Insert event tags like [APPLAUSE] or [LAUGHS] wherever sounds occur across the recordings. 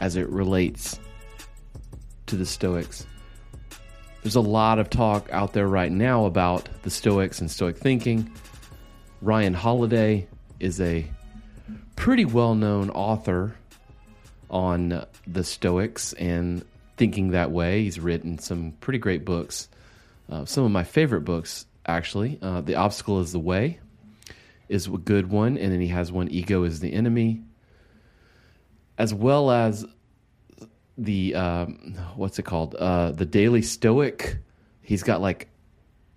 as it relates to the Stoics? There's a lot of talk out there right now about the Stoics and Stoic thinking. Ryan Holiday is a pretty well known author on the Stoics and thinking that way. He's written some pretty great books. Uh, some of my favorite books, actually. Uh, the Obstacle is the Way is a good one. And then he has one, Ego is the Enemy, as well as the, um, what's it called? Uh, the Daily Stoic. He's got like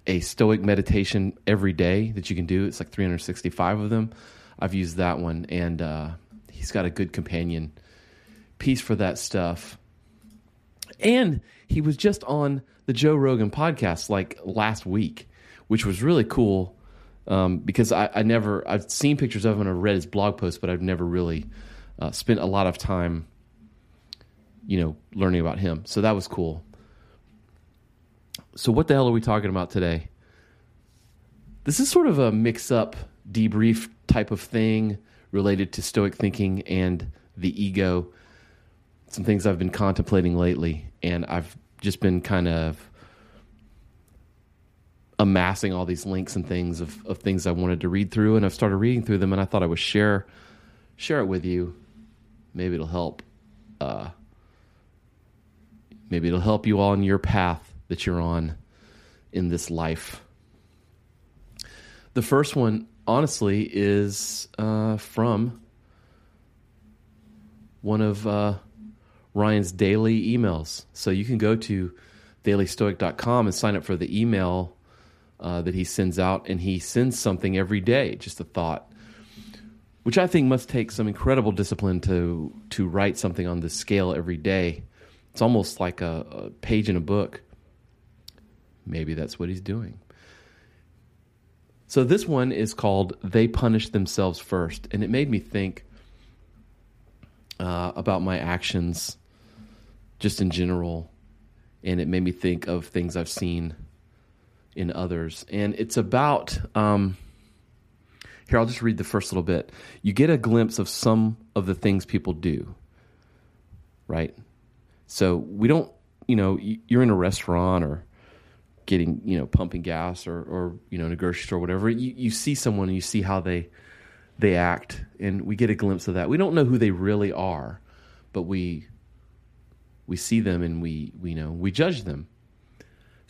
a stoic meditation every day that you can do. It's like 365 of them. I've used that one, and uh, he's got a good companion piece for that stuff. And he was just on the Joe Rogan podcast like last week, which was really cool um, because I, I, never I've seen pictures of him and I've read his blog posts, but I've never really uh, spent a lot of time, you know, learning about him. So that was cool. So what the hell are we talking about today? This is sort of a mix-up debrief type of thing related to Stoic thinking and the ego. Some things I've been contemplating lately, and I've just been kind of amassing all these links and things of, of things I wanted to read through, and I've started reading through them, and I thought I would share share it with you. Maybe it'll help. Uh, maybe it'll help you on your path that you're on in this life. The first one, honestly, is uh, from one of uh, Ryan's daily emails. So you can go to dailystoic.com and sign up for the email uh, that he sends out, and he sends something every day, just a thought, which I think must take some incredible discipline to to write something on this scale every day. It's almost like a, a page in a book. Maybe that's what he's doing. So this one is called "They Punish Themselves First, and it made me think uh, about my actions, just in general, and it made me think of things I've seen in others. And it's about, um, here, I'll just read the first little bit. You get a glimpse of some of the things people do, right? So we don't, you know, you're in a restaurant or getting, you know, pumping gas or, or you know, in a grocery store, whatever. You, you see someone and you see how they, they act, and we get a glimpse of that. We don't know who they really are, but we, we see them and we, we know, we judge them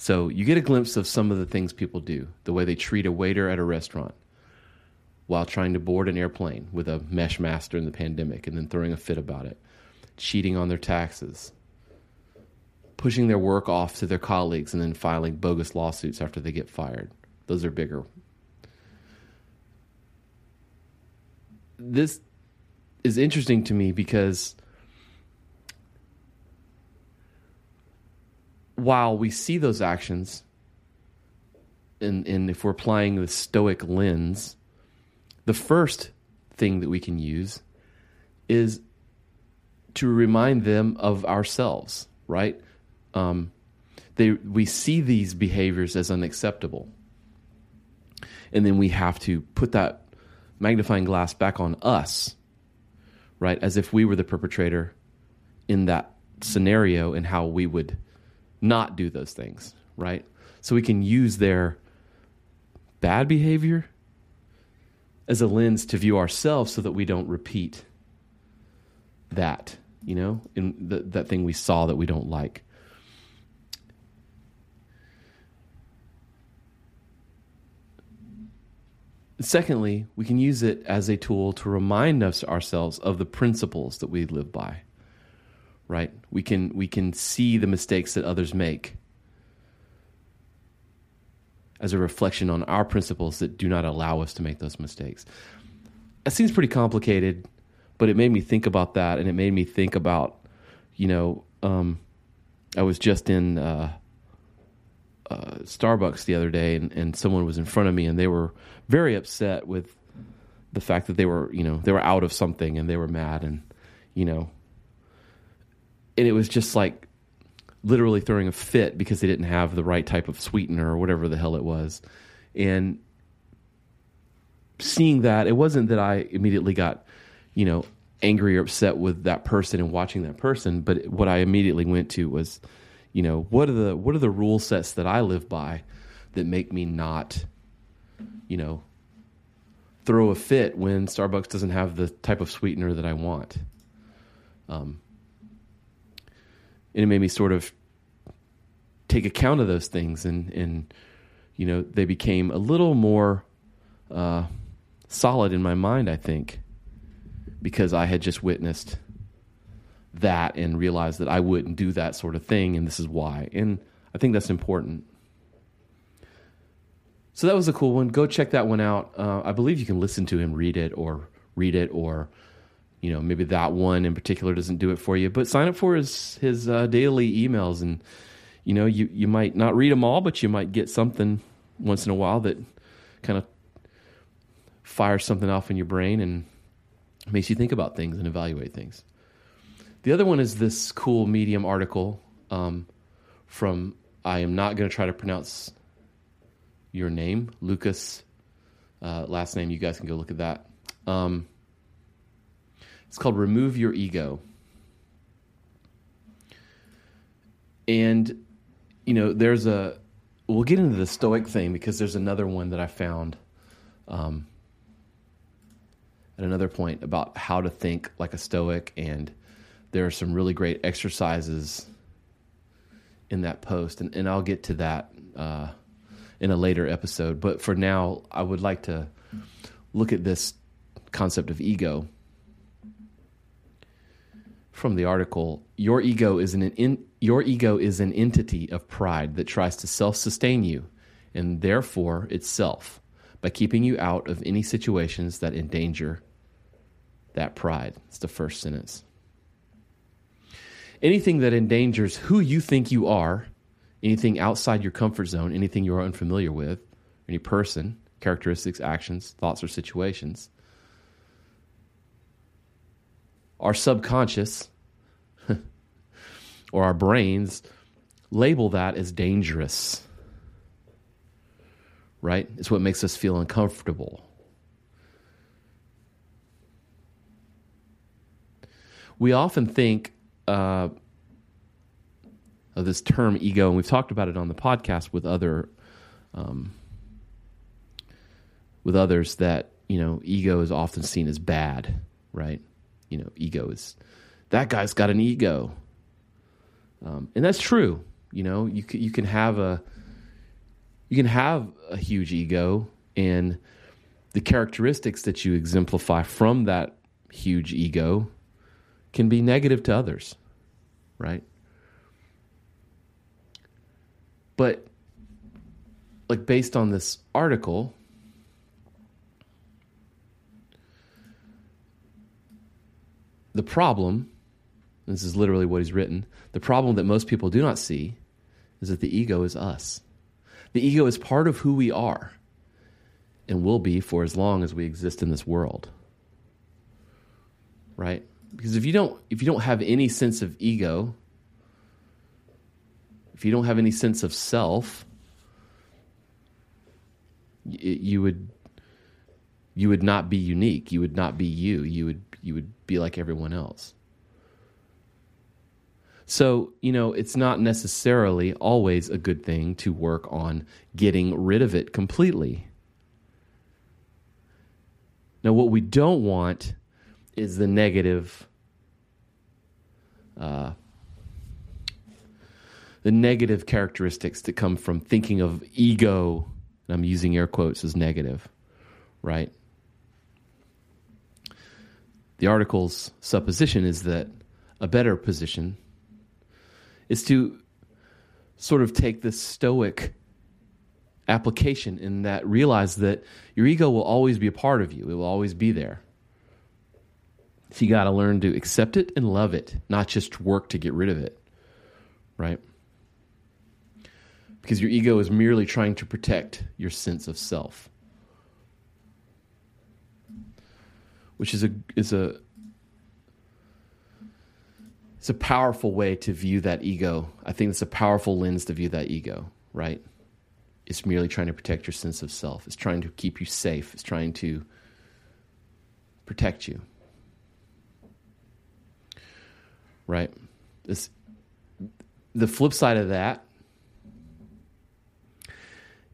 so you get a glimpse of some of the things people do, the way they treat a waiter at a restaurant while trying to board an airplane with a mesh master in the pandemic and then throwing a fit about it, cheating on their taxes, pushing their work off to their colleagues and then filing bogus lawsuits after they get fired. Those are bigger. This is interesting to me because while we see those actions, and, and if we're applying the Stoic lens, the first thing that we can use is to remind them of ourselves, right? Um, they, we see these behaviors as unacceptable. And then we have to put that magnifying glass back on us, right? As if we were the perpetrator in that scenario and how we would not do those things, right? So we can use their bad behavior as a lens to view ourselves so that we don't repeat that, you know, in the, that thing we saw that we don't like. Secondly, we can use it as a tool to remind us ourselves of the principles that we live by right? We can we can see the mistakes that others make as a reflection on our principles that do not allow us to make those mistakes. It seems pretty complicated, but it made me think about that and it made me think about you know, um, I was just in uh, uh, Starbucks the other day, and, and someone was in front of me, and they were very upset with the fact that they were, you know, they were out of something, and they were mad, and you know, and it was just like literally throwing a fit because they didn't have the right type of sweetener or whatever the hell it was, and seeing that, it wasn't that I immediately got, you know, angry or upset with that person and watching that person, but what I immediately went to was, you know, what are the what are the rule sets that I live by that make me not, you know, throw a fit when Starbucks doesn't have the type of sweetener that I want. Um, and it made me sort of take account of those things, and and you know, they became a little more. Uh, solid in my mind, I think, because I had just witnessed that and realized that I wouldn't do that sort of thing, and this is why. And I think that's important. So that was a cool one. Go check that one out. Uh, I believe you can listen to him read it or read it, or you know maybe that one in particular doesn't do it for you. But sign up for his his uh, daily emails, and you know you you might not read them all, but you might get something once in a while that kind of fires something off in your brain and makes you think about things and evaluate things. The other one is this cool Medium article um, from, I am not going to try to pronounce your name, Lucas. Uh, last name, you guys can go look at that. Um, it's called Remove Your Ego. And, you know, there's a, we'll get into the Stoic thing because there's another one that I found um, at another point about how to think like a Stoic, and there are some really great exercises in that post, and, and I'll get to that uh, in a later episode. But for now, I would like to look at this concept of ego from the article. Your ego is an in, your ego is an entity of pride that tries to self-sustain you, and therefore itself by keeping you out of any situations that endanger that pride. It's the first sentence. Anything that endangers who you think you are, anything outside your comfort zone, anything you are unfamiliar with, any person, characteristics, actions, thoughts, or situations, our subconscious [LAUGHS] or our brains label that as dangerous. Right? It's what makes us feel uncomfortable we often think uh, of this term ego, and we've talked about it on the podcast with other um, with others that you know ego is often seen as bad, right? You know, ego is that guy's got an ego, um, and that's true. You know, you can, you can have a you can have a huge ego, and the characteristics that you exemplify from that huge ego can be negative to others, right? But, like, based on this article, the problem, this is literally what he's written, the problem that most people do not see is that the ego is us. The ego is part of who we are and will be for as long as we exist in this world. Right? because if you don't if you don't have any sense of ego if you don't have any sense of self you would you would not be unique you would not be you you would you would be like everyone else. So you know it's not necessarily always a good thing to work on getting rid of it completely. Now what we don't want is the negative uh, the negative characteristics that come from thinking of ego and i'm using air quotes as negative right the article's supposition is that a better position is to sort of take this stoic application in that realize that your ego will always be a part of you it will always be there So you got to learn to accept it and love it, not just work to get rid of it, right? Because your ego is merely trying to protect your sense of self. Which is a is a it's a powerful way to view that ego. I think it's a powerful lens to view that ego, right? It's merely trying to protect your sense of self. It's trying to keep you safe. It's trying to protect you. Right? This, the flip side of that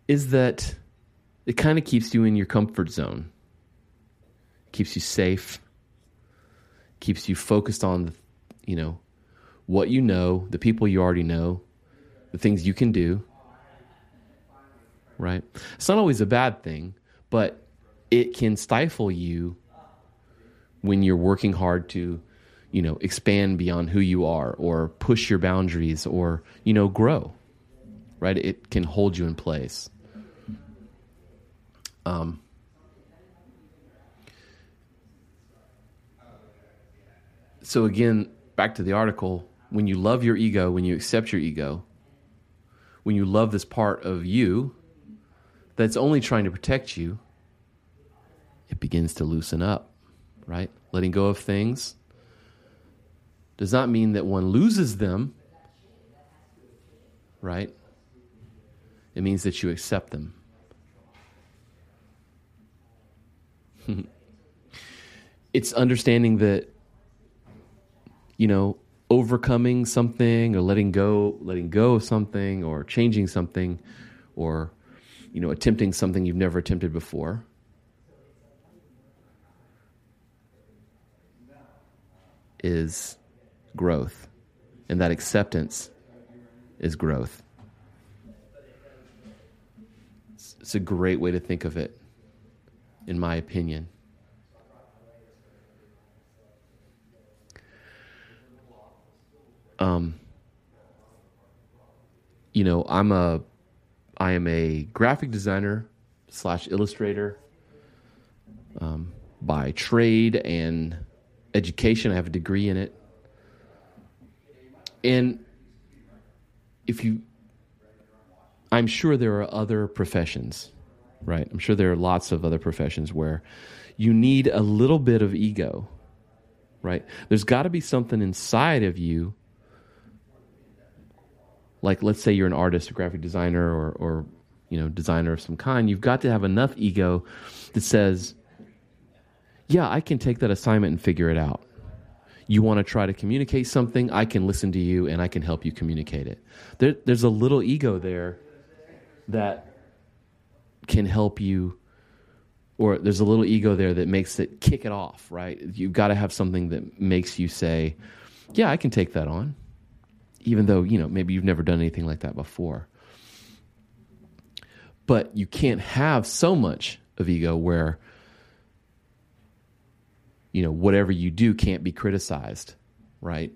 is that it kind of keeps you in your comfort zone, keeps you safe, keeps you focused on, you know, what you know, the people you already know, the things you can do. Right? It's not always a bad thing, but it can stifle you when you're working hard to, you know, expand beyond who you are or push your boundaries or, you know, grow. Right? It can hold you in place. Um, so again, back to the article, when you love your ego, when you accept your ego, when you love this part of you that's only trying to protect you, it begins to loosen up, right? Letting go of things does not mean that one loses them, right? It means that you accept them. [LAUGHS] it's understanding that, you know, overcoming something or letting go, letting go of something or changing something or, you know, attempting something you've never attempted before. Is growth, and that acceptance is growth. It's a great way to think of it in my opinion. Um, you know, I'm a, I am a graphic designer slash illustrator um, by trade and education. I have a degree in it, and if you, I'm sure there are other professions right? I'm sure there are lots of other professions where you need a little bit of ego, right? There's got to be something inside of you. Like, let's say you're an artist, a graphic designer, or, or you know, designer of some kind. You've got to have enough ego that says, "Yeah, I can take that assignment and figure it out." You want to try to communicate something, I can listen to you and I can help you communicate it. There, there's a little ego there that can help you or there's a little ego there that makes it kick it off, right? You've got to have something that makes you say, "Yeah, I can take that on." Even though, you know, maybe you've never done anything like that before. But you can't have so much of ego where you know, whatever you do can't be criticized, right?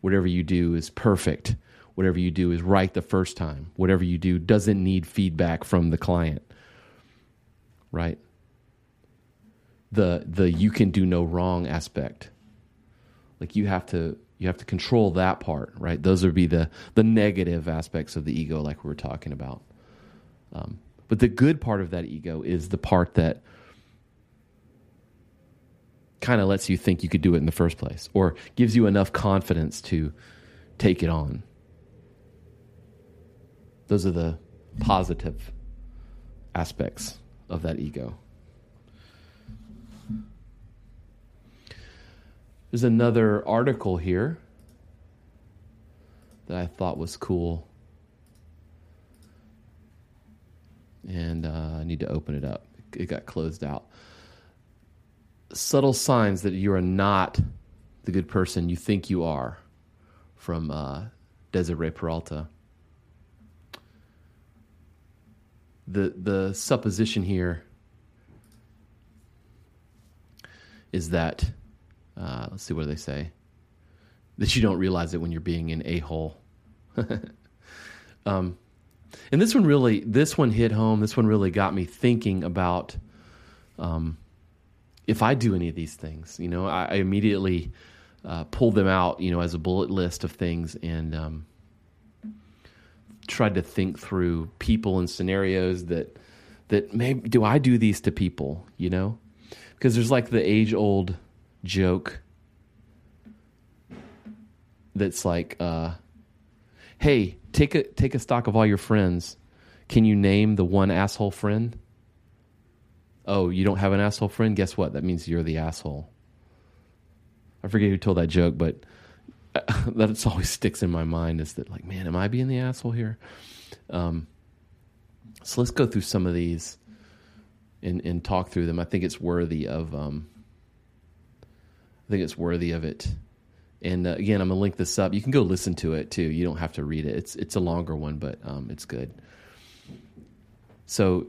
Whatever you do is perfect. Whatever you do is right the first time. Whatever you do doesn't need feedback from the client right? The the you can do no wrong aspect. Like you have to you have to control that part, right? Those would be the the negative aspects of the ego, like we were talking about. Um, but the good part of that ego is the part that kind of lets you think you could do it in the first place, or gives you enough confidence to take it on. Those are the positive aspects of that ego. There's another article here that I thought was cool. And uh, I need to open it up. It got closed out. Subtle signs that you are not the good person you think you are from uh, Desiree Peralta. the the supposition here is that uh, let's see what do they say that you don't realize it when you're being an a hole. [LAUGHS] um, and this one really, this one hit home. This one really got me thinking about um, if I do any of these things, you know, I, I immediately uh, pull them out, you know, as a bullet list of things and um, tried to think through people and scenarios that that maybe do I do these to people, you know? Because there's like the age old joke that's like, uh, hey, take a take a stock of all your friends. Can you name the one asshole friend? Oh, you don't have an asshole friend? Guess what? That means you're the asshole. I forget who told that joke, but [LAUGHS] that always sticks in my mind is that like, man, am I being the asshole here? Um, so let's go through some of these and, and talk through them. I think it's worthy of um, I think it's worthy of it. And uh, again, I'm gonna link this up. You can go listen to it too. You don't have to read it. It's it's a longer one, but um, it's good. So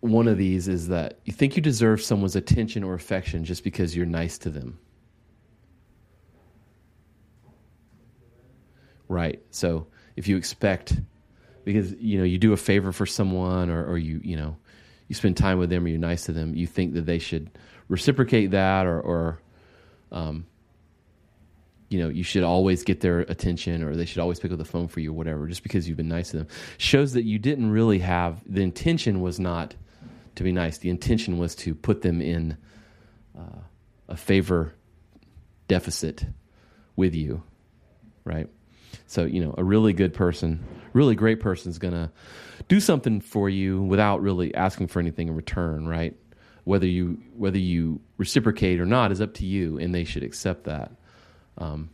one of these is that you think you deserve someone's attention or affection just because you're nice to them. Right. So if you expect, because you know you do a favor for someone, or, or you you know you spend time with them, or you're nice to them, you think that they should reciprocate that, or, or um, you know, you should always get their attention, or they should always pick up the phone for you, or whatever, just because you've been nice to them, shows that you didn't really have the intention was not to be nice. The intention was to put them in uh, a favor deficit with you, right? So, you know, a really good person, really great person is going to do something for you without really asking for anything in return, right? Whether you whether you reciprocate or not is up to you, and they should accept that. Um,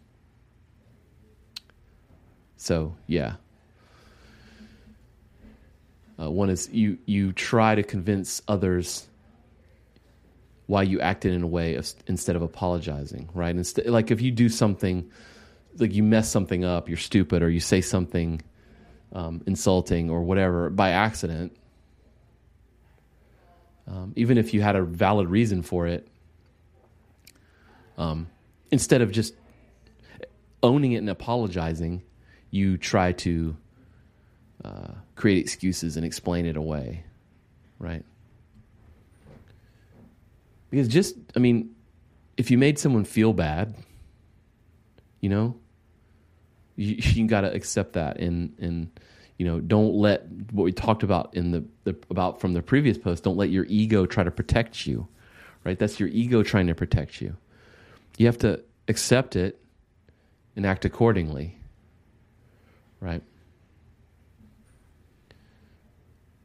so, yeah. Uh, one is you you try to convince others why you acted in a way of, instead of apologizing, right? Instead, like if you do something like you mess something up, you're stupid, or you say something um, insulting or whatever by accident, um, even if you had a valid reason for it, um, instead of just owning it and apologizing, you try to uh, create excuses and explain it away, right? Because just, I mean, if you made someone feel bad, you know, you, [LAUGHS] you got to accept that and and you know don't let what we talked about in the, the about from the previous post. Don't let your ego try to protect you, right? That's your ego trying to protect you. You have to accept it and act accordingly, right?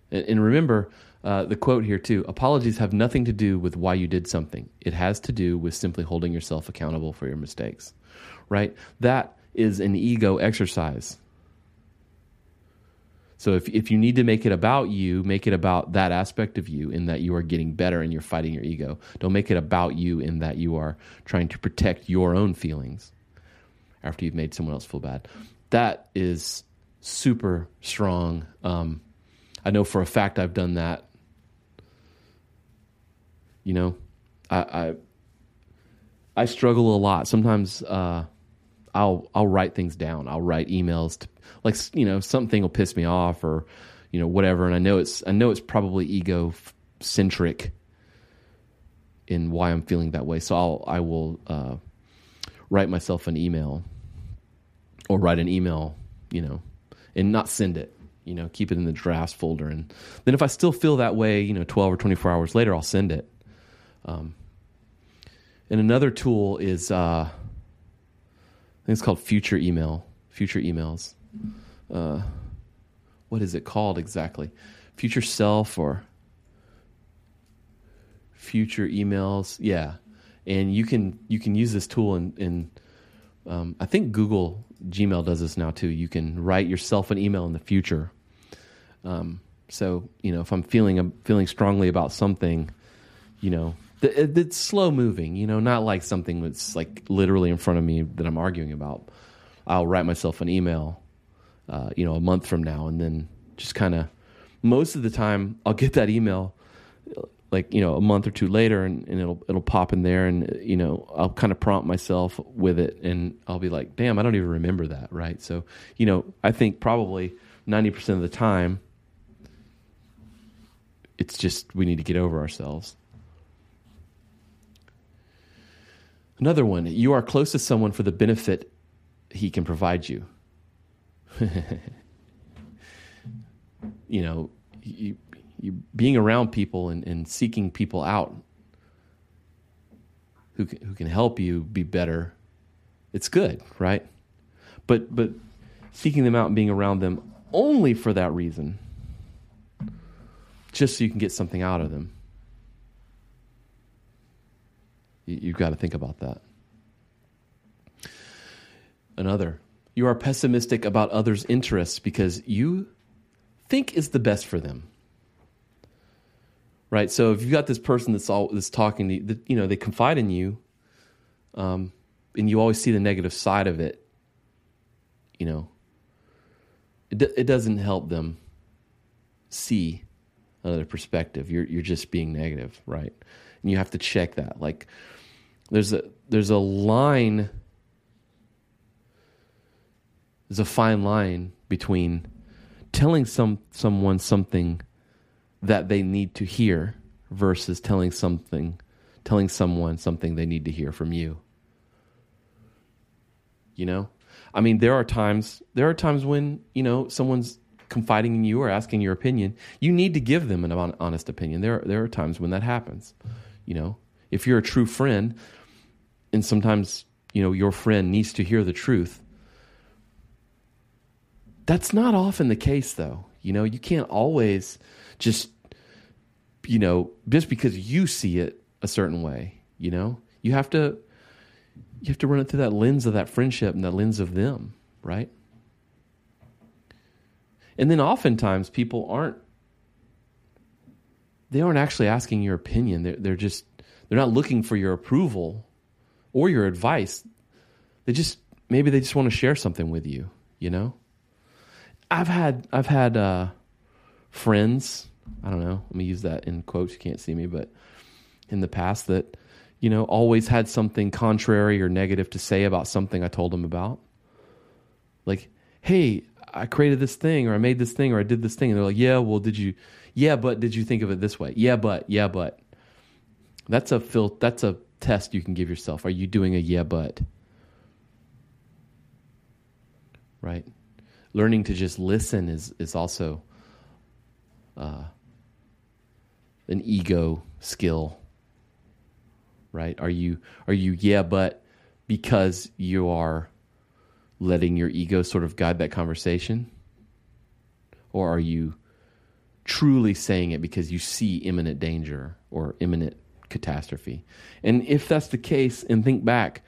And, and remember, uh, the quote here too apologies have nothing to do with why you did something it has to do with simply holding yourself accountable for your mistakes right that is an ego exercise so if, if you need to make it about you make it about that aspect of you in that you are getting better and you're fighting your ego. Don't make it about you in that you are trying to protect your own feelings after you've made someone else feel bad. That is super strong. Um, i know for a fact i've done that. You know, I I, I struggle a lot. Sometimes uh, I'll I'll write things down. I'll write emails to like you know something will piss me off or you know whatever, and I know it's I know it's probably ego centric in why I'm feeling that way. So I'll I will uh, write myself an email or write an email, you know, and not send it. You know, keep it in the drafts folder, and then if I still feel that way, you know, 12 or 24 hours later, I'll send it um, and another tool is uh, I think it's called Future Email. Future emails. Uh, what is it called exactly? Future Self or Future Emails? Yeah, and you can you can use this tool in um, I think Google Gmail does this now too. You can write yourself an email in the future. Um, so you know, if I'm feeling I'm feeling strongly about something, you know, it's slow moving, you know, not like something that's like literally in front of me that I'm arguing about. I'll write myself an email, uh, you know, a month from now, and then just kind of most of the time I'll get that email like you know a month or two later and, and it'll it'll pop in there and you know I'll kind of prompt myself with it and I'll be like damn I don't even remember that right so you know I think probably 90% of the time it's just we need to get over ourselves Another one, you are close to someone for the benefit he can provide you. [LAUGHS] you know, you, you being around people and, and seeking people out who can, who can help you be better, it's good, right? But but seeking them out and being around them only for that reason, just so you can get something out of them. You, you've got to think about that. Another, you are pessimistic about others' interests because you think is the best for them. Right. So if you've got this person that's all that's talking to you, you know, they confide in you, um, and you always see the negative side of it. You know, it it doesn't help them see another perspective. You're you're just being negative, right? And you have to check that. Like, there's a there's a line. There's a fine line between telling some someone something that they need to hear versus telling something telling someone something they need to hear from you you know i mean there are times there are times when you know someone's confiding in you or asking your opinion you need to give them an honest opinion there there are times when that happens you know if you're a true friend and sometimes you know your friend needs to hear the truth that's not often the case, though. You know, you can't always just, you know, just because you see it a certain way. You know, you have to, you have to run it through that lens of that friendship and that lens of them, right? And then oftentimes people aren't, they aren't actually asking your opinion. They're, they're just, they're not looking for your approval or your advice. They just, maybe they just want to share something with you, you know? I've had I've had uh, friends. I don't know. Let me use that in quotes. You can't see me, but in the past that you know always had something contrary or negative to say about something I told them about. Like, hey, I created this thing, or I made this thing, or I did this thing, and they're like, yeah, well, did you? Yeah, but did you think of it this way? Yeah, but yeah, but. That's a fil- That's a test you can give yourself. Are you doing a yeah, but? Right learning to just listen is is also uh, an ego skill right are you are you yeah but because you are letting your ego sort of guide that conversation or are you truly saying it because you see imminent danger or imminent catastrophe and if that's the case and think back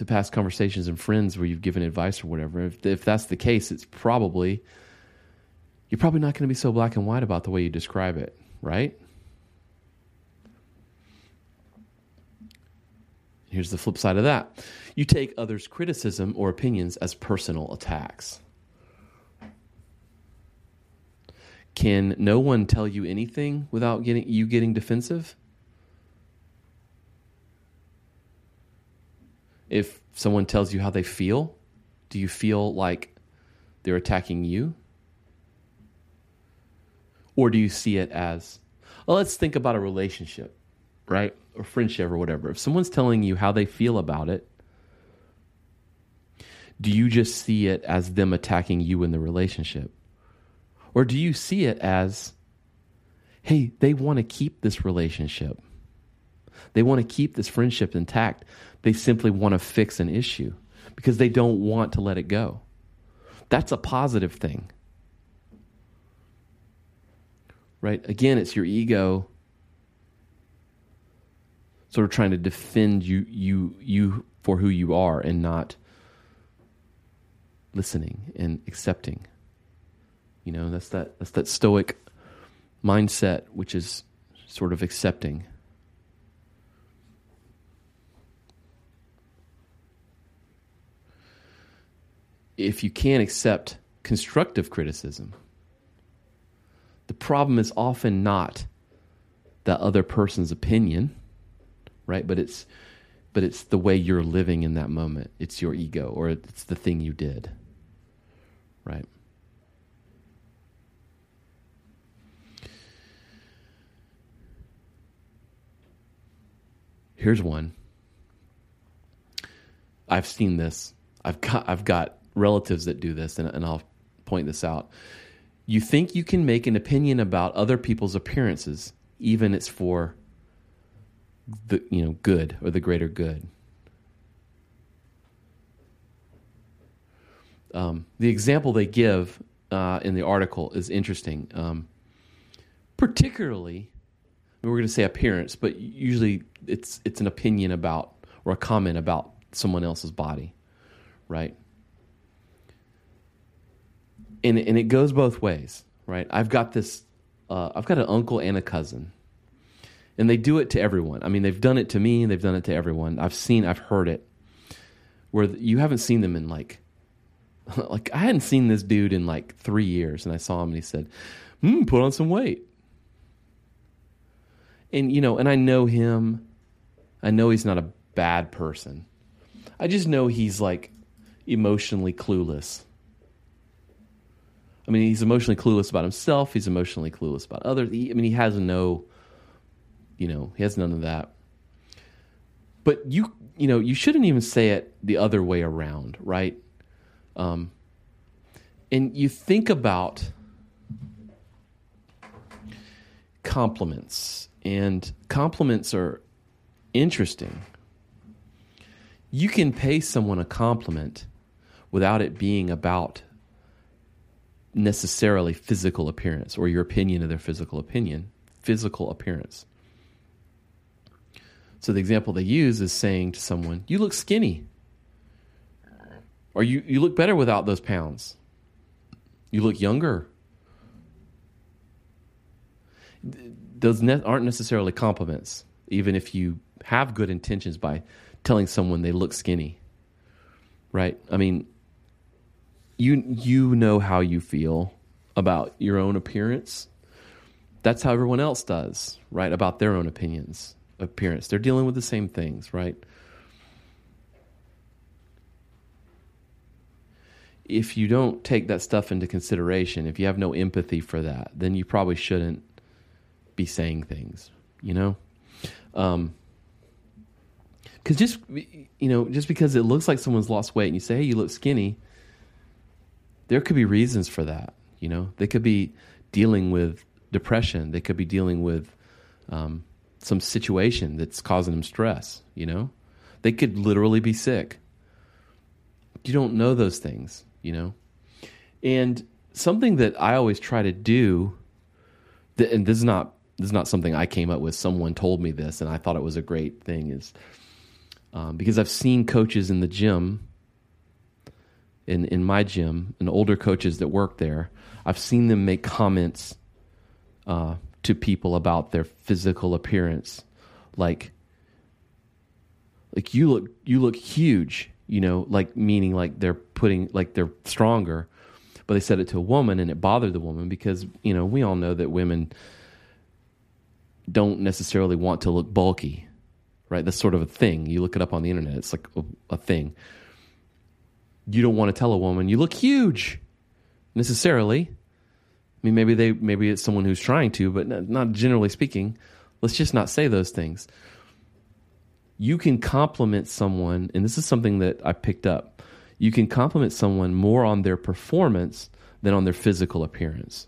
to past conversations and friends where you've given advice or whatever. If, if that's the case, it's probably you're probably not going to be so black and white about the way you describe it, right? Here's the flip side of that. You take others' criticism or opinions as personal attacks. Can no one tell you anything without getting you getting defensive? if someone tells you how they feel, do you feel like they're attacking you? Or do you see it as, well, let's think about a relationship, right? Or friendship or whatever. If someone's telling you how they feel about it, do you just see it as them attacking you in the relationship? Or do you see it as, hey, they want to keep this relationship? They want to keep this friendship intact. They simply want to fix an issue because they don't want to let it go. That's a positive thing. Right? Again, it's your ego sort of trying to defend you you you for who you are and not listening and accepting. You know, that's that that's that stoic mindset which is sort of accepting. if you can't accept constructive criticism, the problem is often not the other person's opinion, right? But it's but it's the way you're living in that moment. It's your ego or it's the thing you did. Right? Here's one. I've seen this. I've got I've got relatives that do this, and, and I'll point this out. You think you can make an opinion about other people's appearances, even it's for the you know good or the greater good. Um, the example they give uh, in the article is interesting, um, particularly. We're going to say appearance, but usually it's it's an opinion about or a comment about someone else's body, right? And and it goes both ways, right? I've got this, uh, I've got an uncle and a cousin, and they do it to everyone. I mean, they've done it to me, they've done it to everyone. I've seen, I've heard it, where you haven't seen them in like [LAUGHS] like I hadn't seen this dude in like three years, and I saw him, and he said, "Hmm, put on some weight." And you know, and I know him. I know he's not a bad person. I just know he's like emotionally clueless. I mean, he's emotionally clueless about himself. He's emotionally clueless about others. He, I mean, he has no, you know, he has none of that. But you, you know, you shouldn't even say it the other way around, right? Um, and you think about compliments, and compliments are interesting. You can pay someone a compliment without it being about necessarily physical appearance or your opinion of their physical opinion, physical appearance. So the example they use is saying to someone, "You look skinny." Or you, you look better without those pounds. You look younger. Those ne- aren't necessarily compliments, even if you have good intentions by telling someone they look skinny. Right? I mean, you you know how you feel about your own appearance. That's how everyone else does, right? About their own opinions, appearance. They're dealing with the same things, right? if you don't take that stuff into consideration, if you have no empathy for that, then you probably shouldn't be saying things, you know? Um, cause just, you know, just because it looks like someone's lost weight and you say, Hey, you look skinny, there could be reasons for that. You know, they could be dealing with depression. They could be dealing with, um, some situation that's causing them stress, you know? They could literally be sick. You don't know those things you know? And something that I always try to do, and this is not this is not something I came up with. Someone told me this, and I thought it was a great thing. Is um, because I've seen coaches in the gym, in in my gym, and older coaches that work there. I've seen them make comments uh, to people about their physical appearance, like like you look you look huge you know, like meaning like they're putting like they're stronger. But they said it to a woman and it bothered the woman because, you know, we all know that women don't necessarily want to look bulky, right? That's sort of a thing. You look it up on the internet, it's like a, a thing. You don't want to tell a woman you look huge necessarily. I mean, maybe they maybe it's someone who's trying to, but not generally speaking. Let's just not say those things you can compliment someone, and this is something that I picked up. You can compliment someone more on their performance than on their physical appearance.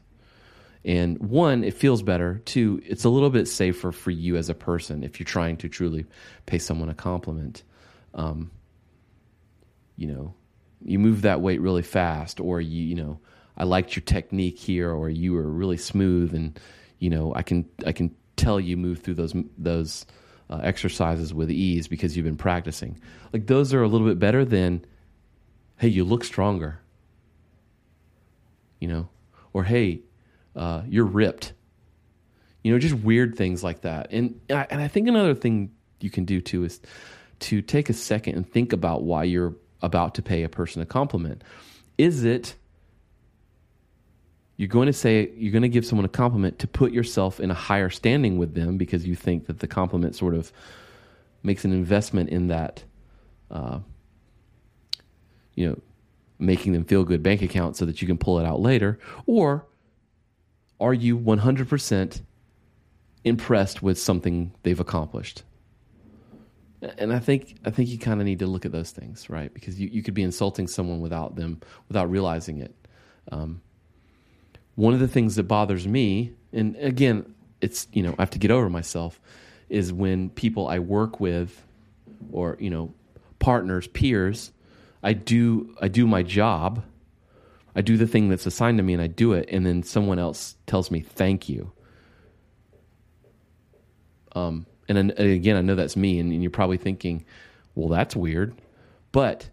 And one, it feels better. Two, it's a little bit safer for you as a person if you're trying to truly pay someone a compliment. Um, you know, you move that weight really fast, or you, you know, I liked your technique here, or you were really smooth, and you know, I can I can tell you move through those those uh, exercises with ease because you've been practicing. Like those are a little bit better than, hey, you look stronger. You know, or hey, uh, you're ripped. You know, just weird things like that. And and I think another thing you can do too is to take a second and think about why you're about to pay a person a compliment. Is it you're going to say you're going to give someone a compliment to put yourself in a higher standing with them because you think that the compliment sort of makes an investment in that uh, you know making them feel good bank account so that you can pull it out later or are you 100% impressed with something they've accomplished And I think I think you kind of need to look at those things, right? Because you, you could be insulting someone without them without realizing it. Um, one of the things that bothers me, and again, it's you know I have to get over myself, is when people I work with, or you know, partners, peers, I do I do my job, I do the thing that's assigned to me, and I do it, and then someone else tells me thank you. Um, and, and again, I know that's me, and, and you're probably thinking, well, that's weird, but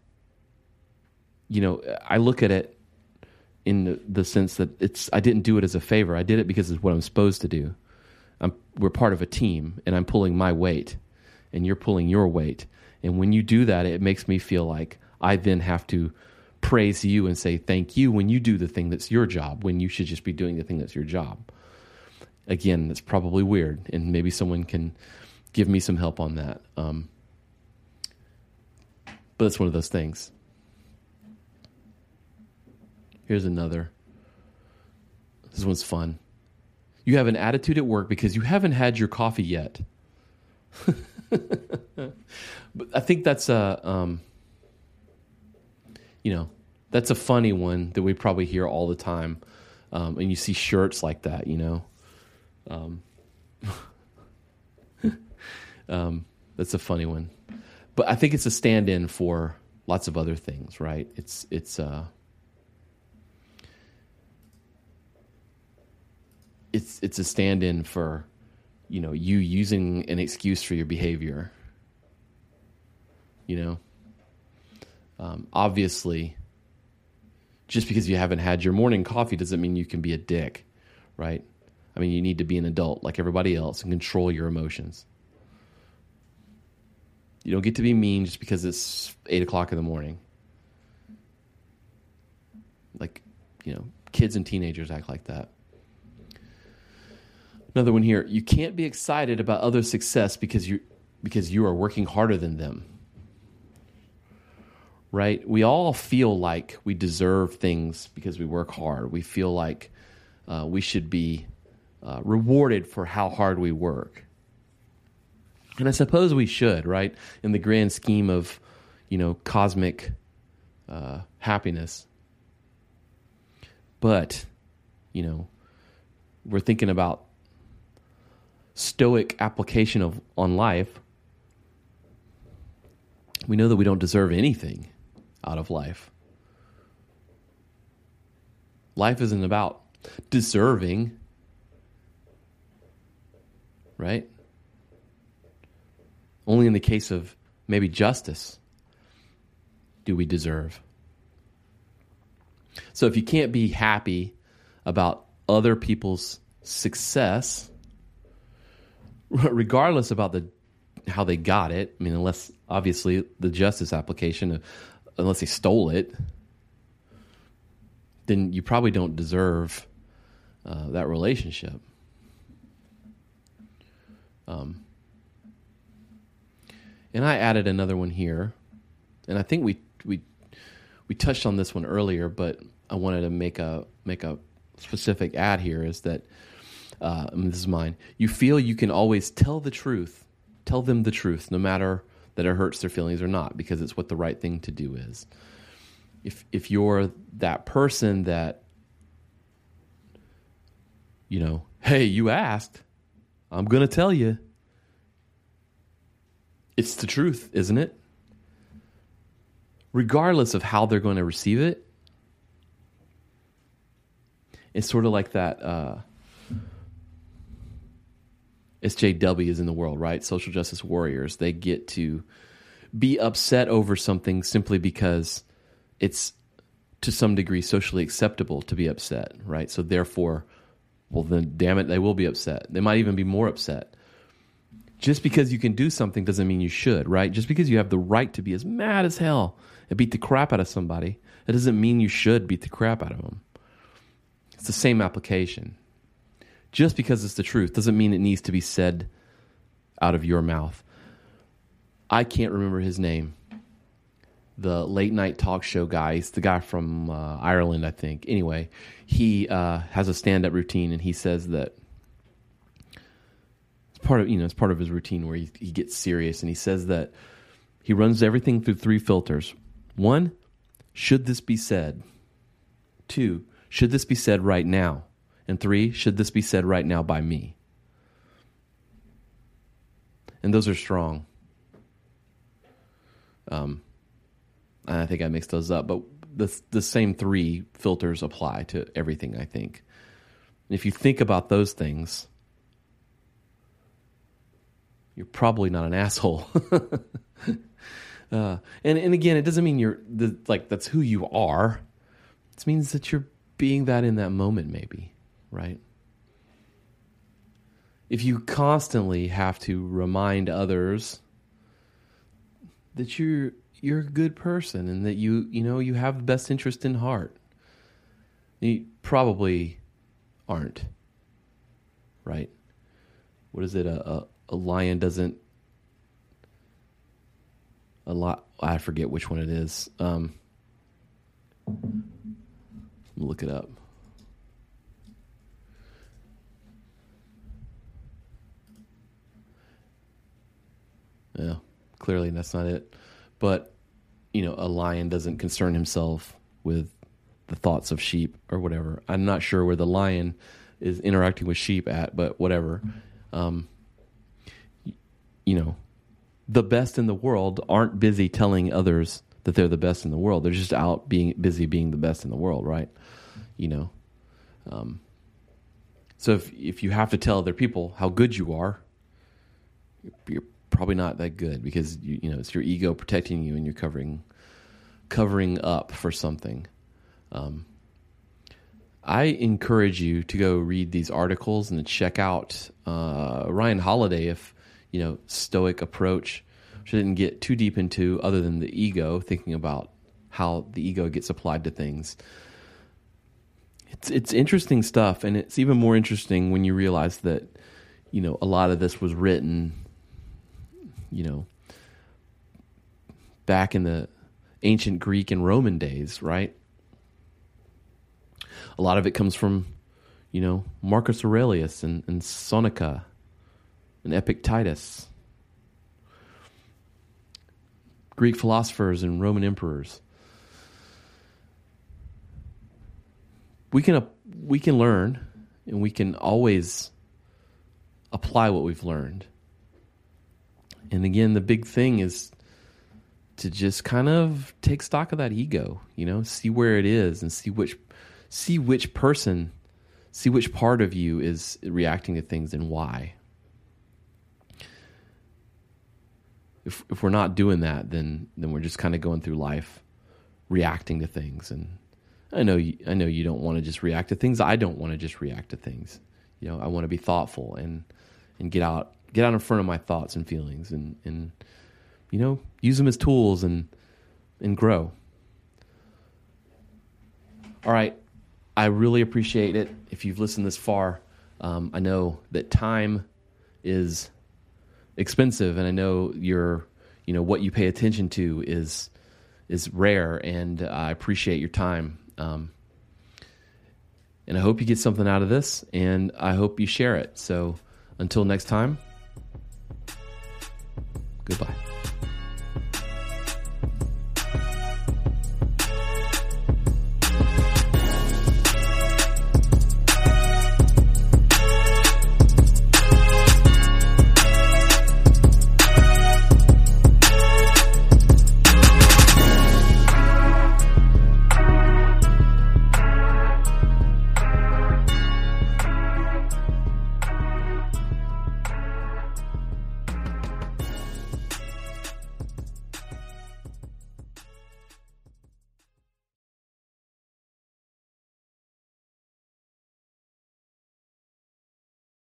you know, I look at it in the, sense that it's I didn't do it as a favor. I did it because it's what I'm supposed to do. I'm, we're part of a team, and I'm pulling my weight, and you're pulling your weight. And when you do that, it makes me feel like I then have to praise you and say thank you when you do the thing that's your job, when you should just be doing the thing that's your job. Again, that's probably weird, and maybe someone can give me some help on that. Um, but it's one of those things. Here's another. This one's fun. You have an attitude at work because you haven't had your coffee yet. [LAUGHS] but I think that's a, um, you know, that's a funny one that we probably hear all the time. Um, and you see shirts like that, you know. Um, [LAUGHS] um, that's a funny one, but I think it's a stand-in for lots of other things, right? It's it's uh, it's it's a stand-in for you know you using an excuse for your behavior. You know? Um, obviously just because you haven't had your morning coffee doesn't mean you can be a dick right? I mean you need to be an adult like everybody else and control your emotions. You don't get to be mean just because it's eight o'clock in the morning. Like you know kids and teenagers act like that Another one here. You can't be excited about other success because you because you are working harder than them. Right? We all feel like we deserve things because we work hard. We feel like uh, we should be uh, rewarded for how hard we work. And I suppose we should, right? In the grand scheme of, you know, cosmic uh, happiness. But, you know, we're thinking about stoic application of on life, we know that we don't deserve anything out of life. Life isn't about deserving, right? Only in the case of maybe justice do we deserve. So if you can't be happy about other people's success, [LAUGHS] regardless about the how they got it. I mean, unless obviously the justice application, uh, unless they stole it, then you probably don't deserve uh, that relationship. Um, and I added another one here, and I think we we we touched on this one earlier, but I wanted to make a make a specific ad here. Is that uh, this is mine. You feel you can always tell the truth, tell them the truth, no matter that it hurts their feelings or not, because it's what the right thing to do is. If if you're that person that, you know, hey, you asked, I'm gonna tell you. It's the truth, isn't it? Regardless of how they're going to receive it, it's sort of like that. Uh, SJWs in the world, right? Social justice warriors. They get to be upset over something simply because it's to some degree socially acceptable to be upset, right? So therefore, well, then damn it, they will be upset. They might even be more upset. Just because you can do something doesn't mean you should, right? Just because you have the right to be as mad as hell and beat the crap out of somebody, it doesn't mean you should beat the crap out of them. It's the same application just because it's the truth doesn't mean it needs to be said out of your mouth. I can't remember his name. The late night talk show guy, he's the guy from uh, Ireland, I think. Anyway, he uh, has a stand up routine and he says that it's part of you know it's part of his routine where he, he gets serious and he says that he runs everything through three filters. One, should this be said? Two, should this be said right now? And three, should this be said right now by me? And those are strong. Um, I think I mixed those up, but the the same three filters apply to everything. I think. if you think about those things, you're probably not an asshole. [LAUGHS] uh, and and again, it doesn't mean you're the, like that's who you are. It means that you're being that in that moment, maybe, right? If you constantly have to remind others that you're you're a good person and that you you know you have the best interest in heart, you probably aren't, right? What is it? A, a, a lion doesn't a lot. I forget which one it is. Um, look it up. Yeah, clearly that's not it. But you know, a lion doesn't concern himself with the thoughts of sheep or whatever. I'm not sure where the lion is interacting with sheep at, but whatever. Um, you know, the best in the world aren't busy telling others that they're the best in the world. They're just out being busy being the best in the world, right? You know. Um, so if if you have to tell other people how good you are, you're probably not that good because you you know it's your ego protecting you and you're covering covering up for something. Um, I encourage you to go read these articles and check out uh, Ryan Holiday if you know stoic approach which I didn't get too deep into other than the ego thinking about how the ego gets applied to things it's it's interesting stuff and it's even more interesting when you realize that you know a lot of this was written you know back in the ancient Greek and Roman days right a lot of it comes from you know Marcus Aurelius and, and Seneca and Epictetus, Greek philosophers and Roman emperors. We can we can learn, and we can always apply what we've learned. And again, the big thing is to just kind of take stock of that ego, you know, see where it is and see which see which person, see which part of you is reacting to things and why. if if we're not doing that, then then we're just kind of going through life reacting to things. And I know you, I know you don't want to just react to things. I don't want to just react to things. You know, I want to be thoughtful and and get out get out in front of my thoughts and feelings and and you know use them as tools and and grow. All right, I really appreciate it if you've listened this far. Um, I know that time is expensive, and I know your you know what you pay attention to is is rare, and I appreciate your time. Um, and I hope you get something out of this, and I hope you share it. So until next time, goodbye.